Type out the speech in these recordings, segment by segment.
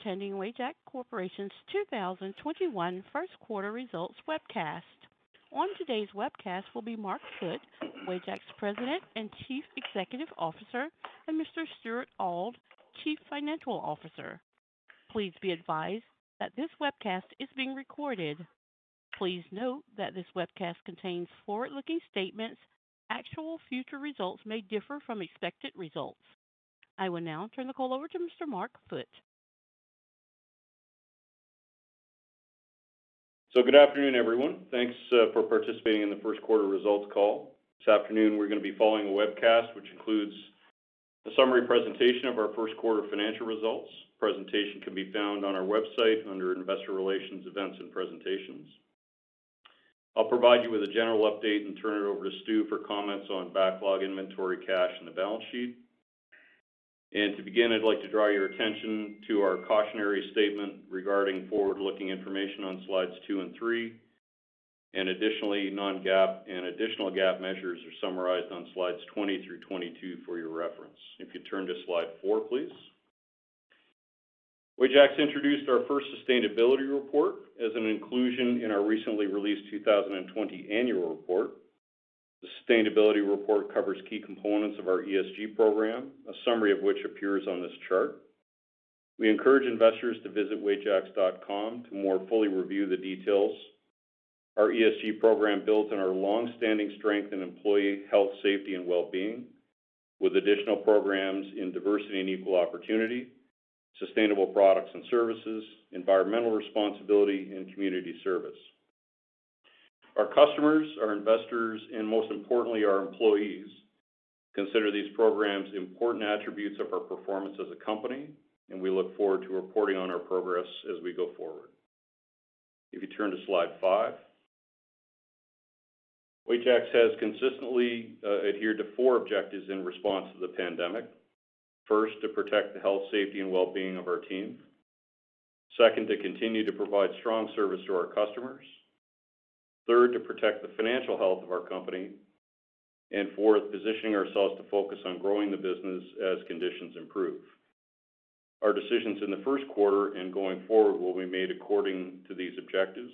Attending Wajax Corporation's 2021 first quarter results webcast. On today's webcast will be Mark Foote, Wajax President and Chief Executive Officer, and Mr. Stuart Auld, Chief Financial Officer. Please be advised that this webcast is being recorded. Please note that this webcast contains forward-looking statements. Actual future results may differ from expected results. I will now turn the call over to Mr. Mark Foote. Good afternoon, everyone. Thanks uh, for participating in the first quarter results call. This afternoon, we're going to be following a webcast, which includes a summary presentation of our first quarter financial results. Presentation can be found on our website under Investor Relations, Events and Presentations. I'll provide you with a general update and turn it over to Stu for comments on backlog inventory, cash, and the balance sheet. And to begin, I'd like to draw your attention to our cautionary statement regarding forward-looking information on slides two and three. And Additionally, non-GAAP and additional GAAP measures are summarized on slides 20 through 22 for your reference. If you turn to slide four, please. Wajax introduced our first sustainability report as an inclusion in our recently released 2020 annual report. The sustainability report covers key components of our ESG program, a summary of which appears on this chart. We encourage investors to visit wajax.com to more fully review the details. Our ESG program builds on our long-standing strength in employee health, safety, and well-being, with additional programs in diversity and equal opportunity, sustainable products and services, environmental responsibility, and community service. Our customers, our investors, and most importantly, our employees, consider these programs important attributes of our performance as a company, and we look forward to reporting on our progress as we go forward. If you turn to slide five. Wajax has consistently uh, adhered to four objectives in response to the pandemic. First, to protect the health, safety, and well-being of our team. Second, to continue to provide strong service to our customers. Third, to protect the financial health of our company. And Fourth, positioning ourselves to focus on growing the business as conditions improve. Our decisions in the first quarter and going forward will be made according to these objectives.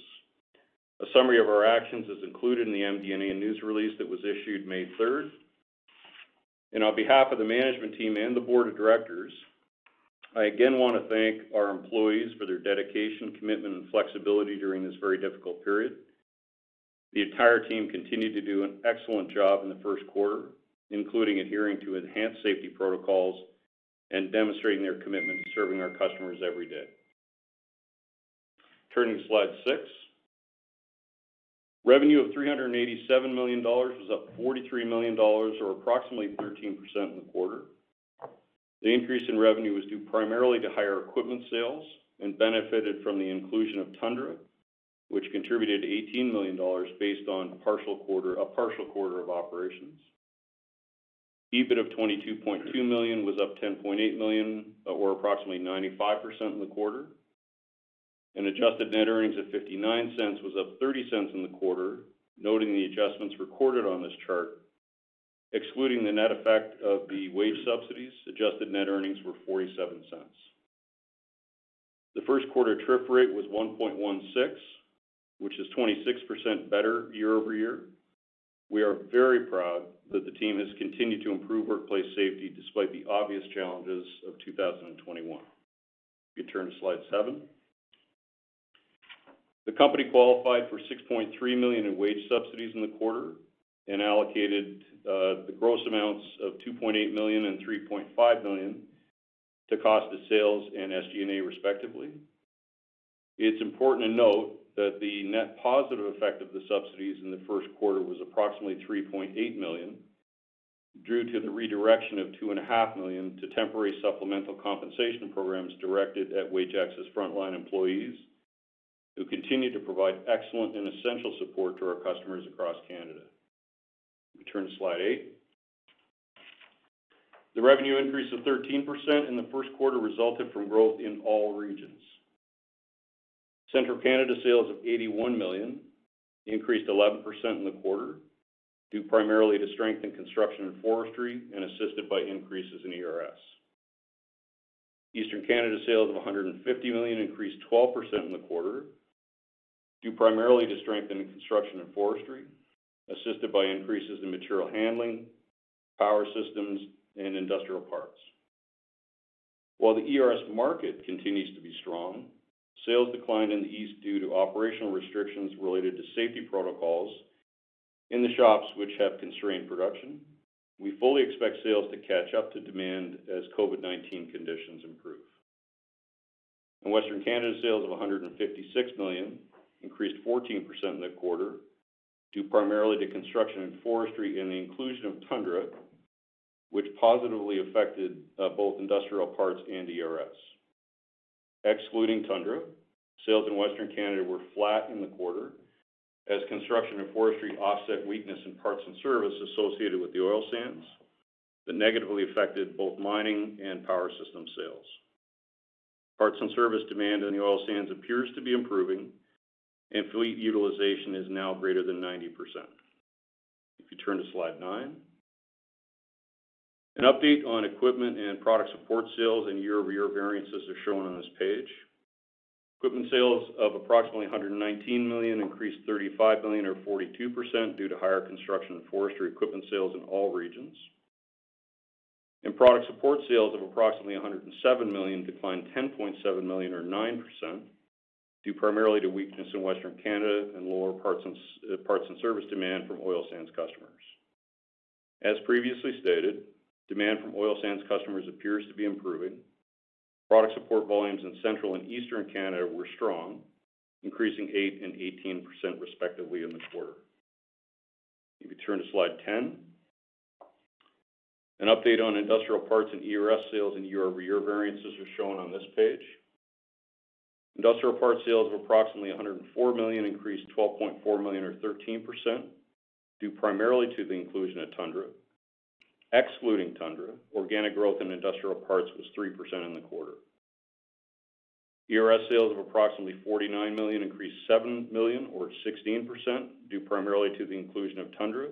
A summary of our actions is included in the MD&A news release that was issued May 3rd. And On behalf of the management team and the board of directors, I again want to thank our employees for their dedication, commitment, and flexibility during this very difficult period. The entire team continued to do an excellent job in the first quarter, including adhering to enhanced safety protocols and demonstrating their commitment to serving our customers every day. Turning to slide six. Revenue of 387 million dollars was up 43 million dollars, or approximately 13% in the quarter. The increase in revenue was due primarily to higher equipment sales and benefited from the inclusion of Tundra, which contributed 18 million dollars based on partial quarter, a partial quarter of operations. EBIT of 22.2 million was up $10.8 million, uh, or approximately 95% in the quarter. And adjusted net earnings of 0.59 was up $0.30 in the quarter, noting the adjustments recorded on this chart. Excluding the net effect of the wage subsidies, adjusted net earnings were $0.47. The first quarter TRIF rate was 1.16, which is 26% better year-over-year. We are very proud that the team has continued to improve workplace safety despite the obvious challenges of 2021. If you turn to slide seven. The company qualified for 6.3 million in wage subsidies in the quarter and allocated uh, the gross amounts of 2.8 million and 3.5 million to cost of sales and SG&A, respectively. It's important to note that the net positive effect of the subsidies in the first quarter was approximately 3.8 million, due to the redirection of 2.5 million to temporary supplemental compensation programs directed at Wajax's frontline employees, who continue to provide excellent and essential support to our customers across Canada. We turn to slide eight. The revenue increase of 13% in the first quarter resulted from growth in all regions. Central Canada sales of 81 million increased 11% in the quarter, due primarily to strength in construction and forestry and assisted by increases in ERS. Eastern Canada sales of 150 million increased 12% in the quarter, due primarily to strength in construction and forestry, assisted by increases in material handling, power systems, and industrial parts. While the ERS market continues to be strong, sales declined in the east due to operational restrictions related to safety protocols in the shops which have constrained production. We fully expect sales to catch up to demand as COVID-19 conditions improve. In Western Canada, sales of 156 million increased 14% in the quarter, due primarily to construction and forestry and the inclusion of Tundra, which positively affected uh, both industrial parts and ERS. Excluding Tundra, sales in Western Canada were flat in the quarter as construction and forestry offset weakness in parts and service associated with the oil sands that negatively affected both mining and power system sales. Parts and service demand in the oil sands appears to be improving, and fleet utilization is now greater than 90%. If you turn to slide nine. An update on equipment and product support sales and year-over-year variances are shown on this page. Equipment sales of approximately $119 million increased 35 million or 42% due to higher construction and forestry equipment sales in all regions. And product support sales of approximately $107 million declined 10.7 million or 9%, due primarily to weakness in Western Canada and lower parts and service demand from oil sands customers. As previously stated, demand from oil sands customers appears to be improving. Product support volumes in Central and Eastern Canada were strong, increasing 8 and 18% respectively in the quarter. If you turn to slide 10. An update on industrial parts and ERS sales and year-over-year variances are shown on this page. Industrial parts sales of approximately 104 million increased 12.4 million or 13%, due primarily to the inclusion of Tundra. Excluding Tundra, organic growth in industrial parts was 3% in the quarter. ERS sales of approximately 49 million increased 7 million or 16%, due primarily to the inclusion of Tundra.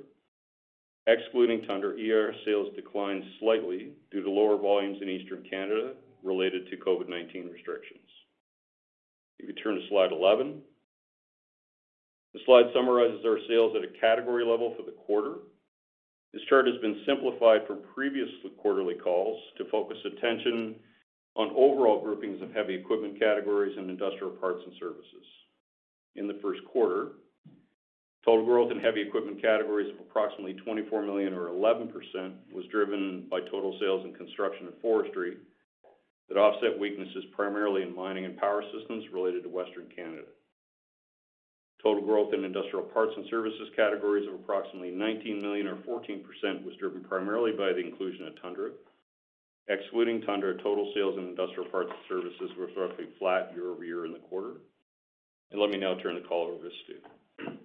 Excluding Tundra, ERS sales declined slightly due to lower volumes in Eastern Canada related to COVID-19 restrictions. If you turn to slide 11. The slide summarizes our sales at a category level for the quarter. This chart has been simplified from previous quarterly calls to focus attention on overall groupings of heavy equipment categories and industrial parts and services. In the first quarter, total growth in heavy equipment categories of approximately 24 million or 11% was driven by total sales in construction and forestry that offset weaknesses primarily in mining and power systems related to Western Canada. Total growth in industrial parts and services categories of approximately 19 million or 14% was driven primarily by the inclusion of Tundra. Excluding Tundra, total sales in industrial parts and services were roughly flat year-over-year in the quarter. And let me now turn the call over to Stu.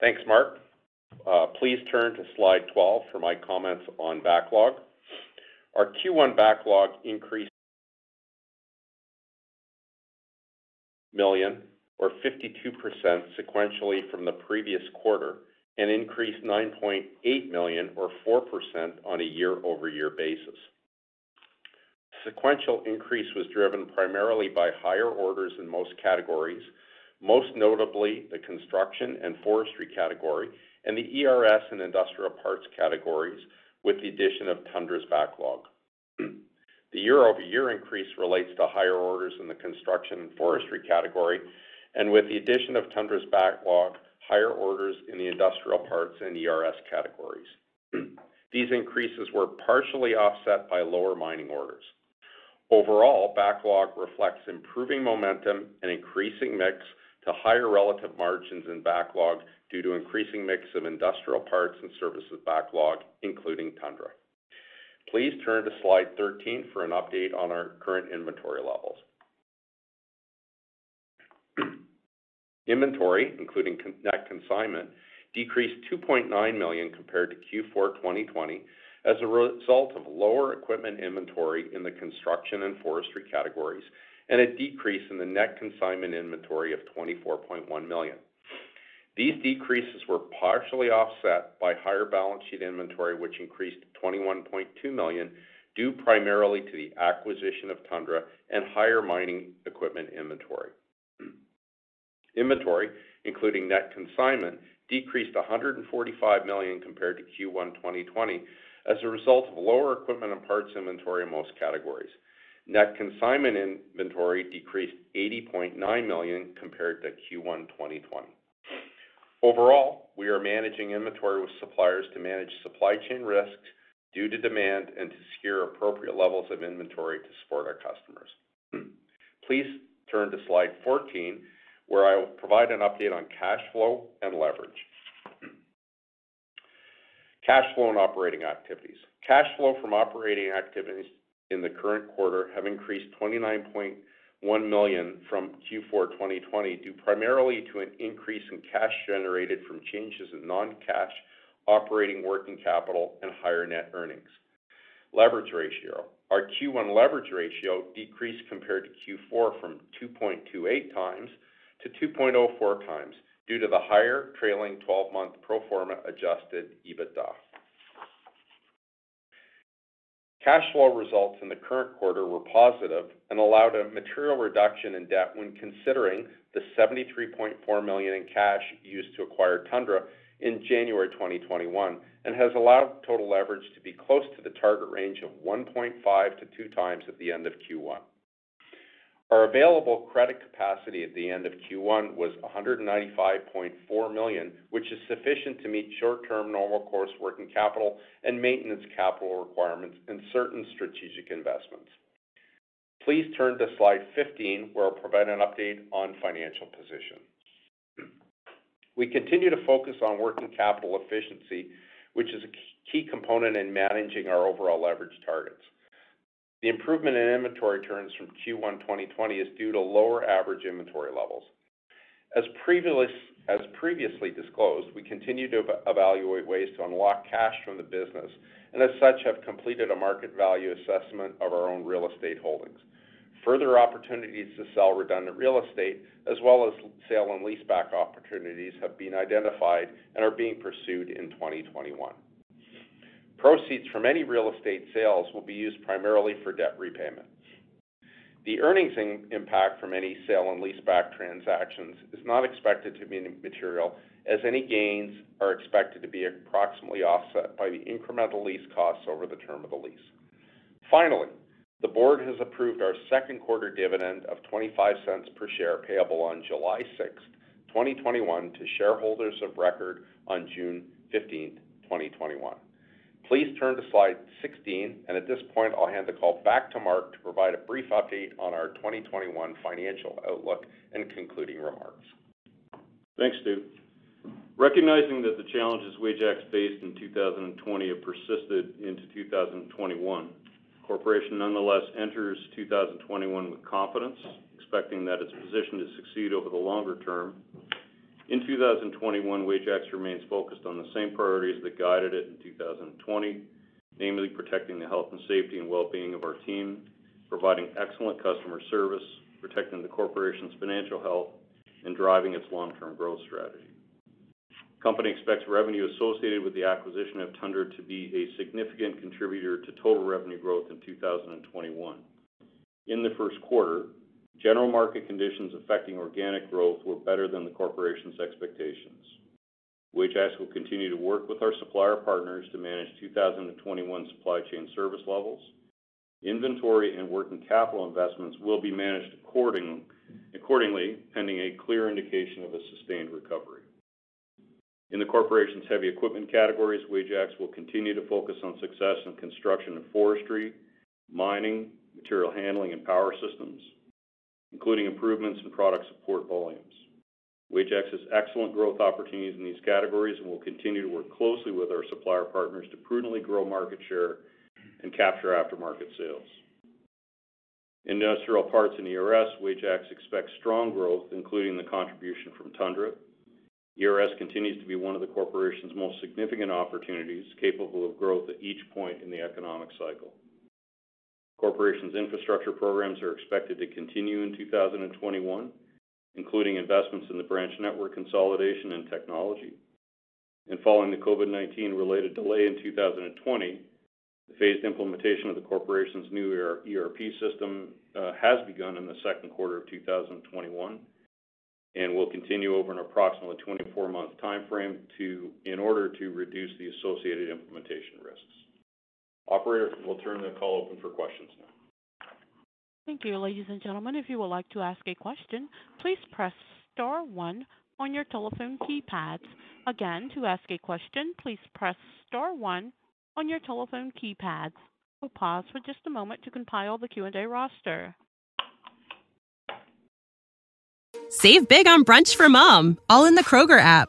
Thanks, Mark. Uh, please turn to slide 12 for my comments on backlog. Our Q1 backlog increased million or 52% sequentially from the previous quarter and increased 9.8 million or 4% on a year-over-year basis. Sequential increase was driven primarily by higher orders in most categories, most notably the construction and forestry category and the ERS and industrial parts categories with the addition of Tundra's backlog. The year-over-year increase relates to higher orders in the construction and forestry category, and with the addition of Tundra's backlog, higher orders in the industrial parts and ERS categories. These increases were partially offset by lower mining orders. Overall, backlog reflects improving momentum and increasing mix to higher relative margins in backlog due to increasing mix of industrial parts and services backlog, including Tundra. Please turn to slide 13 for an update on our current inventory levels. Inventory, including net consignment, decreased 2.9 million compared to Q4 2020 as a result of lower equipment inventory in the construction and forestry categories and a decrease in the net consignment inventory of 24.1 million. These decreases were partially offset by higher balance sheet inventory, which increased 21.2 million, due primarily to the acquisition of Tundra and higher mining equipment inventory. Inventory, including net consignment, decreased 145 million compared to Q1 2020 as a result of lower equipment and parts inventory in most categories. Net consignment inventory decreased 80.9 million compared to Q1 2020. Overall, we are managing inventory with suppliers to manage supply chain risks due to demand and to secure appropriate levels of inventory to support our customers. Please turn to slide 14, where I will provide an update on cash flow and leverage. Cash flow and operating activities. Cash flow from operating activities in the current quarter have increased 29.1 million from Q4 2020, due primarily to an increase in cash generated from changes in non-cash operating working capital and higher net earnings. Leverage ratio. Our Q1 leverage ratio decreased compared to Q4 from 2.28x to 2.04 times due to the higher trailing twelve-month pro forma adjusted EBITDA. Cash flow results in the current quarter were positive and allowed a material reduction in debt when considering the 73.4 million in cash used to acquire Tundra in January 2021 and has allowed total leverage to be close to the target range of 1.5x-2x at the end of Q1. Our available credit capacity at the end of Q1 was 195.4 million, which is sufficient to meet short-term normal course working capital and maintenance capital requirements and certain strategic investments. Please turn to slide 15, where I'll provide an update on financial position. We continue to focus on working capital efficiency, which is a key component in managing our overall leverage targets. The improvement in inventory turns from Q1 2020 is due to lower average inventory levels. As previously disclosed, we continue to evaluate ways to unlock cash from the business, and as such, have completed a market value assessment of our own real estate holdings. Further opportunities to sell redundant real estate, as well as sale and leaseback opportunities, have been identified and are being pursued in 2021. Proceeds from any real estate sales will be used primarily for debt repayment. The earnings impact from any sale and leaseback transactions is not expected to be material, as any gains are expected to be approximately offset by the incremental lease costs over the term of the lease. Finally, the board has approved our second quarter dividend of 0.25 per share, payable on July 6th, 2021 to shareholders of record on June 15th, 2021. Please turn to slide 16, and at this point, I'll hand the call back to Mark to provide a brief update on our 2021 financial outlook and concluding remarks. Thanks, Stu. Recognizing that the challenges Wajax faced in 2020 have persisted into 2021, the corporation nonetheless enters 2021 with confidence, expecting that it's positioned to succeed over the longer term. In 2021, Wajax remains focused on the same priorities that guided it in 2020, namely protecting the health and safety and well-being of our team, providing excellent customer service, protecting the corporation's financial health, and driving its long-term growth strategy. Company expects revenue associated with the acquisition of Tundra to be a significant contributor to total revenue growth in 2021. In the first quarter, general market conditions affecting organic growth were better than the corporation's expectations. Wajax will continue to work with our supplier partners to manage 2021 supply chain service levels. Inventory and working capital investments will be managed accordingly, pending a clear indication of a sustained recovery. In the corporation's heavy equipment categories, Wajax will continue to focus on success in construction and forestry, mining, material handling, and power systems, including improvements in product support volumes. Wajax has excellent growth opportunities in these categories and we'll continue to work closely with our supplier partners to prudently grow market share and capture aftermarket sales. Industrial parts and ERS, Wajax expects strong growth, including the contribution from Tundra. ERS continues to be one of the corporation's most significant opportunities, capable of growth at each point in the economic cycle. Corporation's infrastructure programs are expected to continue in 2021, including investments in the branch network consolidation and technology. And Following the COVID-19 related delay in 2020, the phased implementation of the corporation's new ERP system uh, has begun in the second quarter of 2021 and will continue over an approximately 24-month timeframe to in order to reduce the associated implementation risks. Operator, we'll turn the call open for questions now. Thank you. Ladies and gentlemen, if you would like to ask a question, please press star one on your telephone keypads. Again, to ask a question, please press star one on your telephone keypads. We'll pause for just a moment to compile the Q&A roster. Save big on brunch for mom, all in the Kroger app.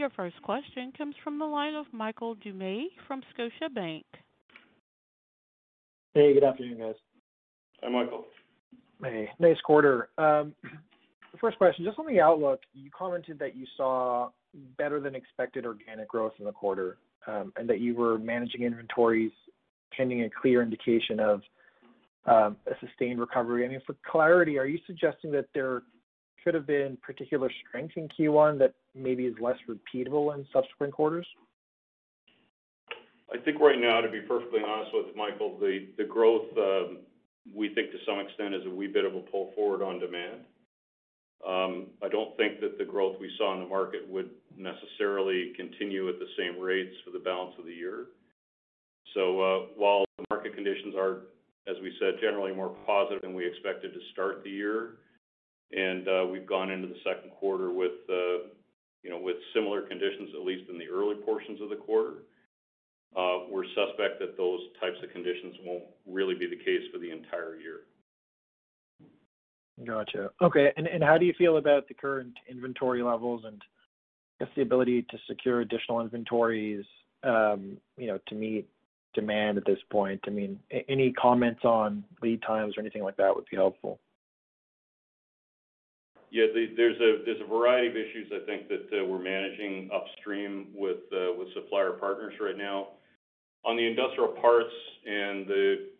Your first question comes from the line of Michael Doumet from Scotiabank. Hey, good afternoon, guys. Hi, Michael. Hey, nice quarter. Um, first question, just on the outlook, you commented that you saw better than expected organic growth in the quarter, um, and that you were managing inventories pending a clear indication of um, a sustained recovery. I mean, for clarity, are you suggesting that there could have been particular strength in Q1 that maybe is less repeatable in subsequent quarters? I think right now, to be perfectly honest with Michael, the the growth, we think to some extent is a wee bit of a pull forward on demand. I don't think that the growth we saw in the market would necessarily continue at the same rates for the balance of the year. So, uh, while the market conditions are, as we said, generally more positive than we expected to start the year, and uh, we've gone into the second quarter with uh, you know, with similar conditions, at least in the early portions of the quarter, uh, we're suspect that those types of conditions won't really be the case for the entire year. Got you. Okay. How do you feel about the current inventory levels and just the ability to secure additional inventories um, you know, to meet demand at this point? I mean, any comments on lead times or anything like that would be helpful. Yeah, there's a variety of issues I think that uh, we're managing upstream uh, with supplier partners right now. On the industrial parts and the,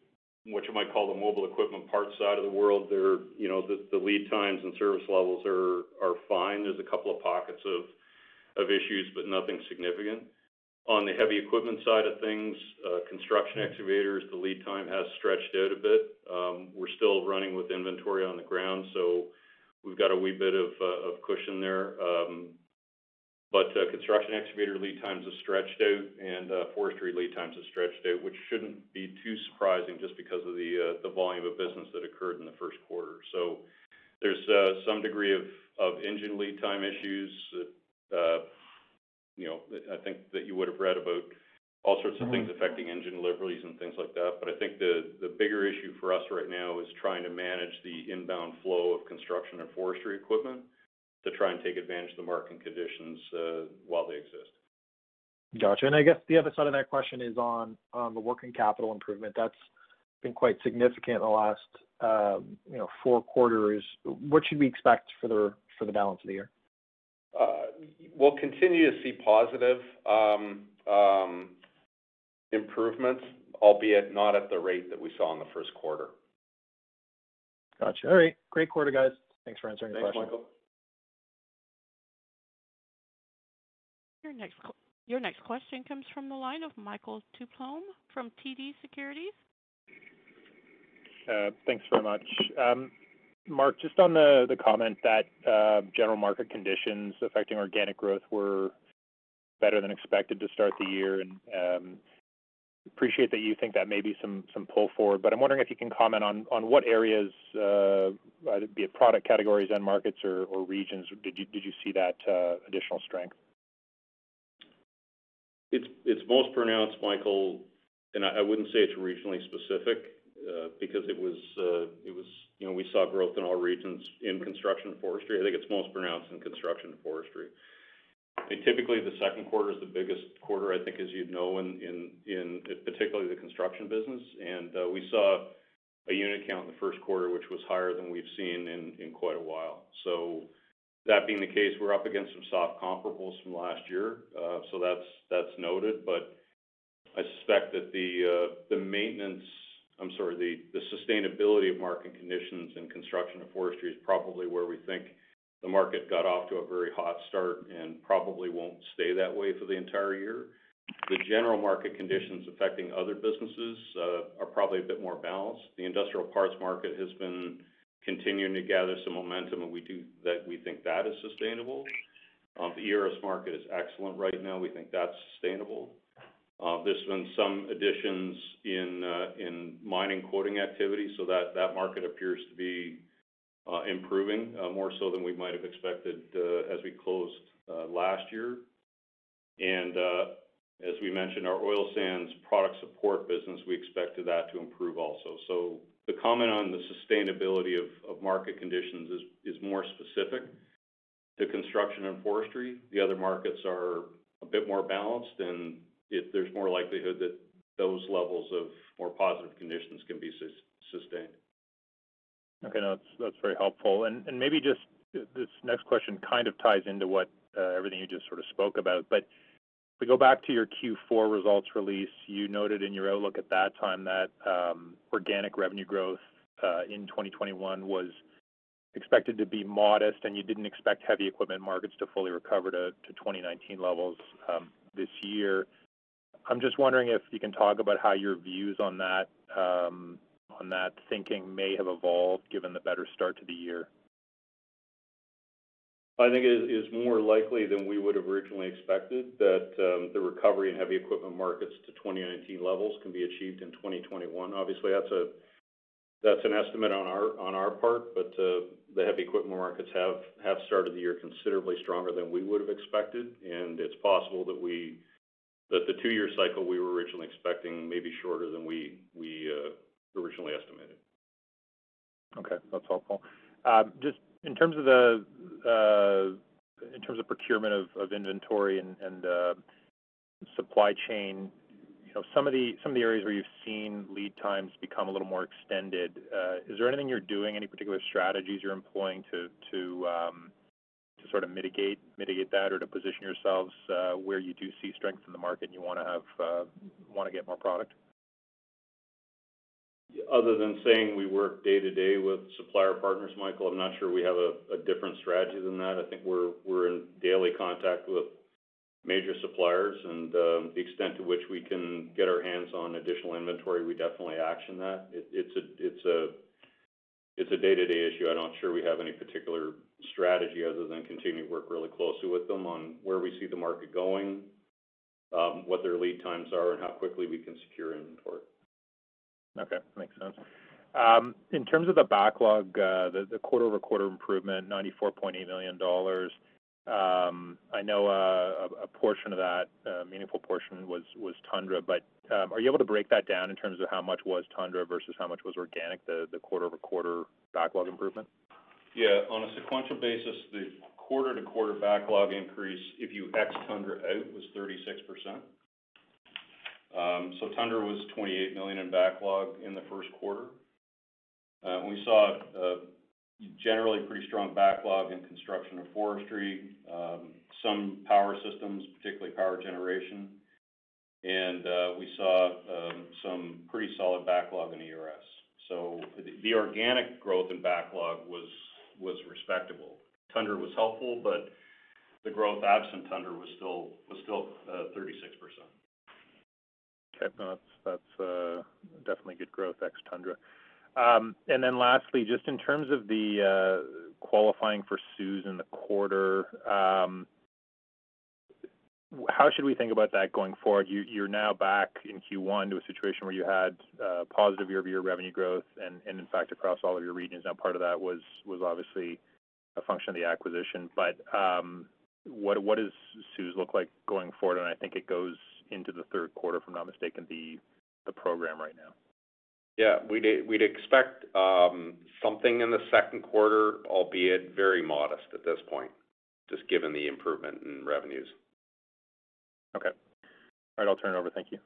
what you might call the mobile equipment parts side of the world, there you know the lead times and service levels are fine. There's a couple of pockets of issues, but nothing significant. On the heavy equipment side of things, uh, construction excavators, the lead time has stretched out a bit. Um, we're still running with inventory on the ground, so we've got a wee bit of uh, cushion there. Um, but uh, construction excavator lead times have stretched out, and uh, forestry lead times have stretched out, which shouldn't be too surprising just because of the volume of business that occurred in the first quarter. So there's some degree of engine lead time issues that you know, I think that you would have read about all sorts of things mm-hmm. affecting engine deliveries and things like that. But I think the bigger issue for us right now is trying to manage the inbound flow of construction and forestry equipment to try and take advantage of the market conditions uh, while they exist. Got you. I guess the other side of that question is on the working capital improvement. That's been quite significant in the last um, you know, four quarters. What should we expect for the balance of the year? Uh, we'll continue to see positive um, um, improvements, albeit not at the rate that we saw in the first quarter. Gotcha. All right. Great quarter, guys. Thanks for answering the question. Thanks, Michael. Your next question comes from the line of Michael Tupholme from TD Securities. Uh, thanks very much. Um, Mark, just on the comment that uh, general market conditions affecting organic growth were better than expected to start the year, and um, appreciate that you think that may be some pull forward. But I'm wondering if you can comment on what areas, uh, either be it product categories, end markets or regions, did you see that uh, additional strength? It's most pronounced, Michael, and I wouldn't say it's regionally specific, uh, because it was, you know, we saw growth in all regions in construction and forestry. I think it's most pronounced in construction and forestry. Typically, the second quarter is the biggest quarter, I think, as you'd know, in particularly the construction business. And we saw a unit count in the first quarter, which was higher than we've seen in quite a while. So that being the case, we're up against some soft comparables from last year. Uh so that's that's noted. But I suspect that the maintenance... I'm sorry, the sustainability of market conditions in construction and forestry is probably where we think the market got off to a very hot start and probably won't stay that way for the entire year. The general market conditions affecting other businesses uh, are probably a bit more balanced. The industrial parts market has been continuing to gather some momentum, and we think that is sustainable. Um, the ERS market is excellent right now. We think that's sustainable. Uh, there's been some additions uh, in mining quoting activity, so that market appears to be Uh, improving uh, more so than we might have expected uh, as we closed last year. And uh as we mentioned, our oil sands product support business, we expected that to improve also. So the comment on the sustainability of market conditions is more specific to construction and forestry. The other markets are a bit more balanced, and there's more likelihood that those levels of more positive conditions can be sustained. Okay. No, that's very helpful. And maybe just this next question kind of ties into what uh, everything you just sort of spoke about. But if we go back to your Q4 results release, you noted in your outlook at that time that um, organic revenue growth uh, in 2021 was expected to be modest, and you didn't expect heavy equipment markets to fully recover to 2019 levels um, this year. I'm just wondering if you can talk about how your views on that um, thinking may have evolved given the better start to the year. I think it is more likely than we would have originally expected that um, the recovery in heavy equipment markets to 2019 levels can be achieved in 2021. Obviously, that's an estimate on our part, but uh, the heavy equipment markets have started the year considerably stronger than we would have expected. And it's possible that the two-year cycle we were originally expecting may be shorter than we we uh, originally estimated. Okay. That's helpful. Um, just in terms of the uh, in terms of procurement of inventory and um, supply chain, you know, some of the some of the areas where you've seen lead times become a little more extended, uh, is there anything you're doing, any particular strategies you're employing to to um to sort of mitigate mitigate that or to position yourselves uh, where you do see strength in the market and you wanna have, wanna get more product? Other than saying we work day to day with supplier partners, Michael, I'm not sure we have a different strategy than that. I think we're in daily contact with major suppliers, and um, the extent to which we can get our hands on additional inventory, we definitely action that. It's a day-to-day issue. I'm not sure we have any particular strategy other than continue to work really closely with them on where we see the market going, um, what their lead times are, and how quickly we can secure inventory. Okay. Makes sense. Um, in terms of the backlog, uh, the quarter-over-quarter improvement, 94.8 million dollars, um, I know uh, a portion of that, a meaningful portion was Tundra. But um, are you able to break that down in terms of how much was Tundra versus how much was organic, the quarter-over-quarter backlog improvement? Yeah. On a sequential basis, the quarter-to-quarter backlog increase, if you ex Tundra out, was 36%. Um, Tundra was 28 million in backlog in the first quarter. Uh, we saw uh, generally pretty strong backlog in construction and forestry, um, some power systems, particularly power generation. And uh, we saw um, some pretty solid backlog in ERS. So the organic growth in backlog was was respectable. Tundra was helpful, but the growth absent Tundra was still 36%. Okay. No, that's definitely good growth ex Tundra. Um, and then lastly, just in terms of the uh, qualifying for CEWS in the quarter, um, how should we think about that going forward? You're now back in Q1 to a situation where you had uh, positive year-over-year revenue growth and in fact, across all of your regions. Now, part of that was was obviously a function of the acquisition. But um, What does CEWS look like going forward? And I think it goes into the third quarter, if I'm not mistaken, the program right now. Yeah. We'd expect um, something in the second quarter, albeit very modest at this point, just given the improvement in revenues. Okay. All right, I'll turn it over. Thank you.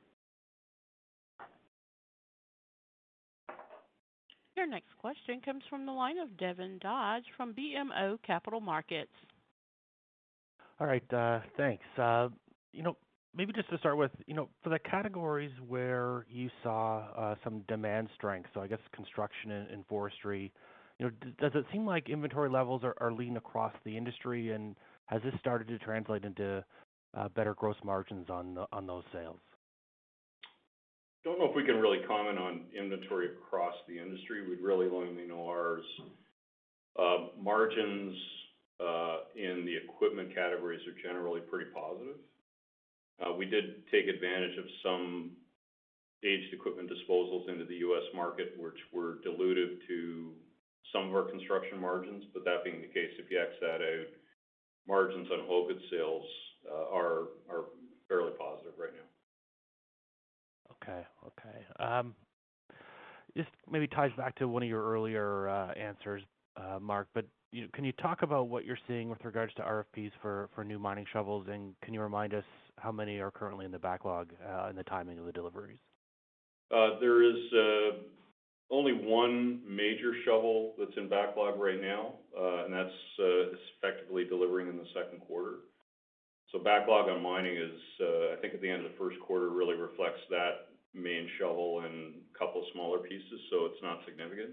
Your next question comes from the line of Devin Dodge from BMO Capital Markets. All right, uh, thanks. Maybe just to start with, you know, for the categories where you saw uh, some demand strength, so I guess construction and forestry, you know, does it seem like inventory levels are lean across the industry? And has this started to translate into uh, better gross margins on on those sales? Don't know if we can really comment on inventory across the industry. We'd really only know ours. Uh, margins in the equipment categories are generally pretty positive. We did take advantage of some aged equipment disposals into the U.S. market, which were dilutive to some of our construction margins. But That being the case, if you X that out, margins on whole goods sales uh, are fairly positive right now. Okay. Okay. Um, this maybe ties back to one of your earlier uh, answers, uh, Mark, but can you talk about what you're seeing with regards to RFPs for new mining shovels? And Can you remind us how many are currently in the backlog, uh, and the timing of the deliveries? Uh, there is uh, only one major shovel that's in backlog right now, and that's effectively delivering in the second quarter. So Backlog on mining is, uh, I think at the end of the first quarter, really reflects that main shovel and a couple smaller pieces, so it's not significant.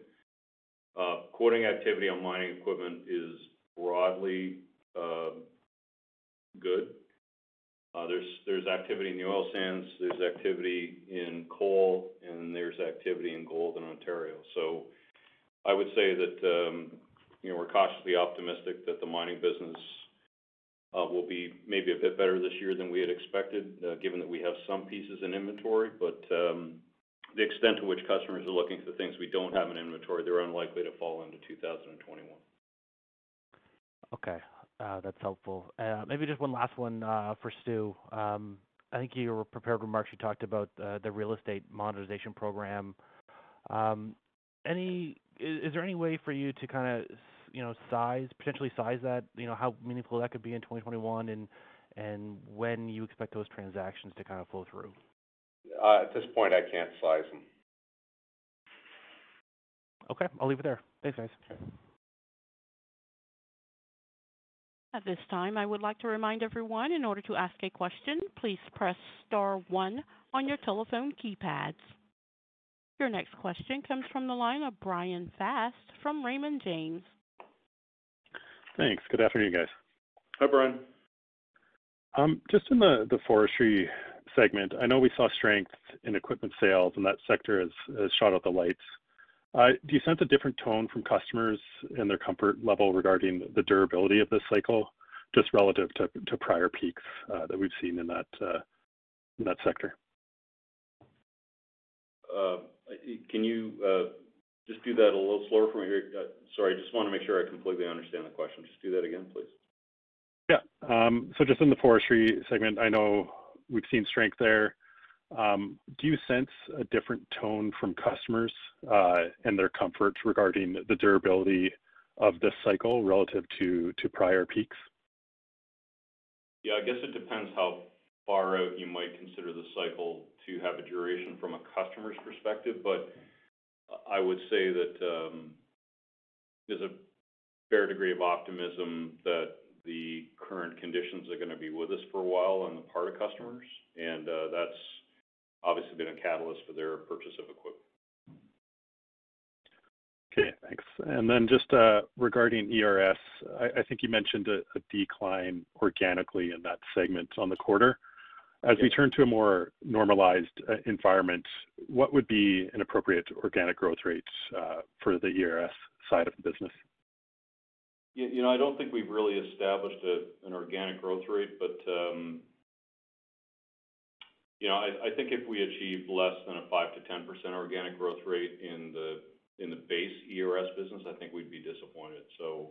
Uh, quoting activity on mining equipment is broadly uh, good. There's activity in the oil sands, there's activity in coal, and there's activity in gold in Ontario. So I would say that, um, you know, we're cautiously optimistic that the mining business uh, will be maybe a bit better this year than we had expected, uh, given that we have some pieces in inventory. But um, the extent to which customers are looking for things we don't have in inventory, they're unlikely to fall into 2021. Okay. Uh, that's helpful. Maybe just one last one for Stu. Um, I think in your prepared remarks, you talked about the real estate monetization program. Um, is there any way for you to kind of you know, size, potentially size that, you know, how meaningful that could be in 2021 and and when you expect those transactions to kind of flow through? Uh, at this point, I can't size them. Okay, I'll leave it there. Thanks, guys. At this time, I would like to remind everyone, in order to ask a question, please press star one on your telephone keypads. Your next question comes from the line of Bryan Fast from Raymond James. Thanks. Good afternoon, guys. Hi, Bryan. Um, just in the forestry segment, I know we saw strength in equipment sales, and that sector has shot out the lights. Uh, do you sense a different tone from customers and their comfort level regarding the durability of this cycle, just relative to prior peaks uh, that we've seen in that uh, sector? Can you just do that a little slower for me. Uh, sorry, I just want to make sure I completely understand the question. Just do that again, please. Yeah. Um, so just in the forestry segment, I know we've seen strength there. Um, do you sense a different tone from customers uh, and their comfort regarding the durability of this cycle relative to prior peaks? Yeah, I guess it depends how far out you might consider the cycle to have a duration from a customer's perspective. But I would say that um, there's a fair degree of optimism that the current conditions are gonna be with us for a while on the part of customers, and uh, that's obviously been a catalyst for their purchase of equipment. Okay, thanks. And then just uh, regarding ERS, I think you mentioned a decline organically in that segment on the quarter. As we turn to a more normalized environment, what would be an appropriate organic growth rate for the ERS side of the business? You know, I don't think we've really established an organic growth rate, but you know, I think if we achieve less than a 5%-10% organic growth rate in the base ERS business, I think we'd be disappointed. So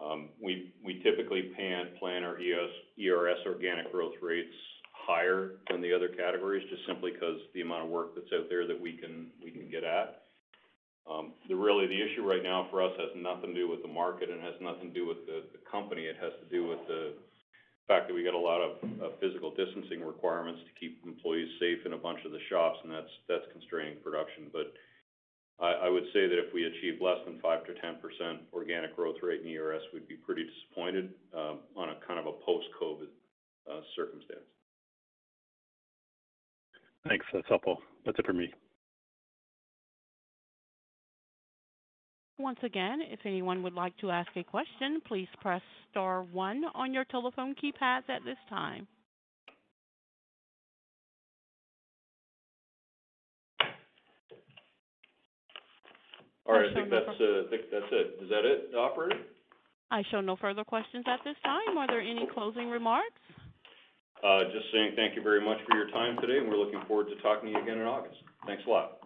um, we we typically plan our ERS organic growth rates higher than the other categories, just simply 'cause the amount of work that's out there that we can get at. Really, the issue right now for us has nothing to do with the market and has nothing to do with the company. It has to do with the fact that we got a lot of physical distancing requirements to keep employees safe in a bunch of the shops, and that's that's constraining production. But I would say that if we achieve less than 5%-10% organic growth rate in ERS, we'd be pretty disappointed uh, on a kind of a post-COVID uh, circumstance. Thanks. That's helpful. That's it for me. Once again, if anyone would like to ask a question, please press star one on your telephone keypads at this time. All right. I uh, think that's it. Is that it, operator? I show no further questions at this time. Are there any closing remarks? Uh, just saying thank you very much for your time today, and we're looking forward to talking to you again in August. Thanks a lot.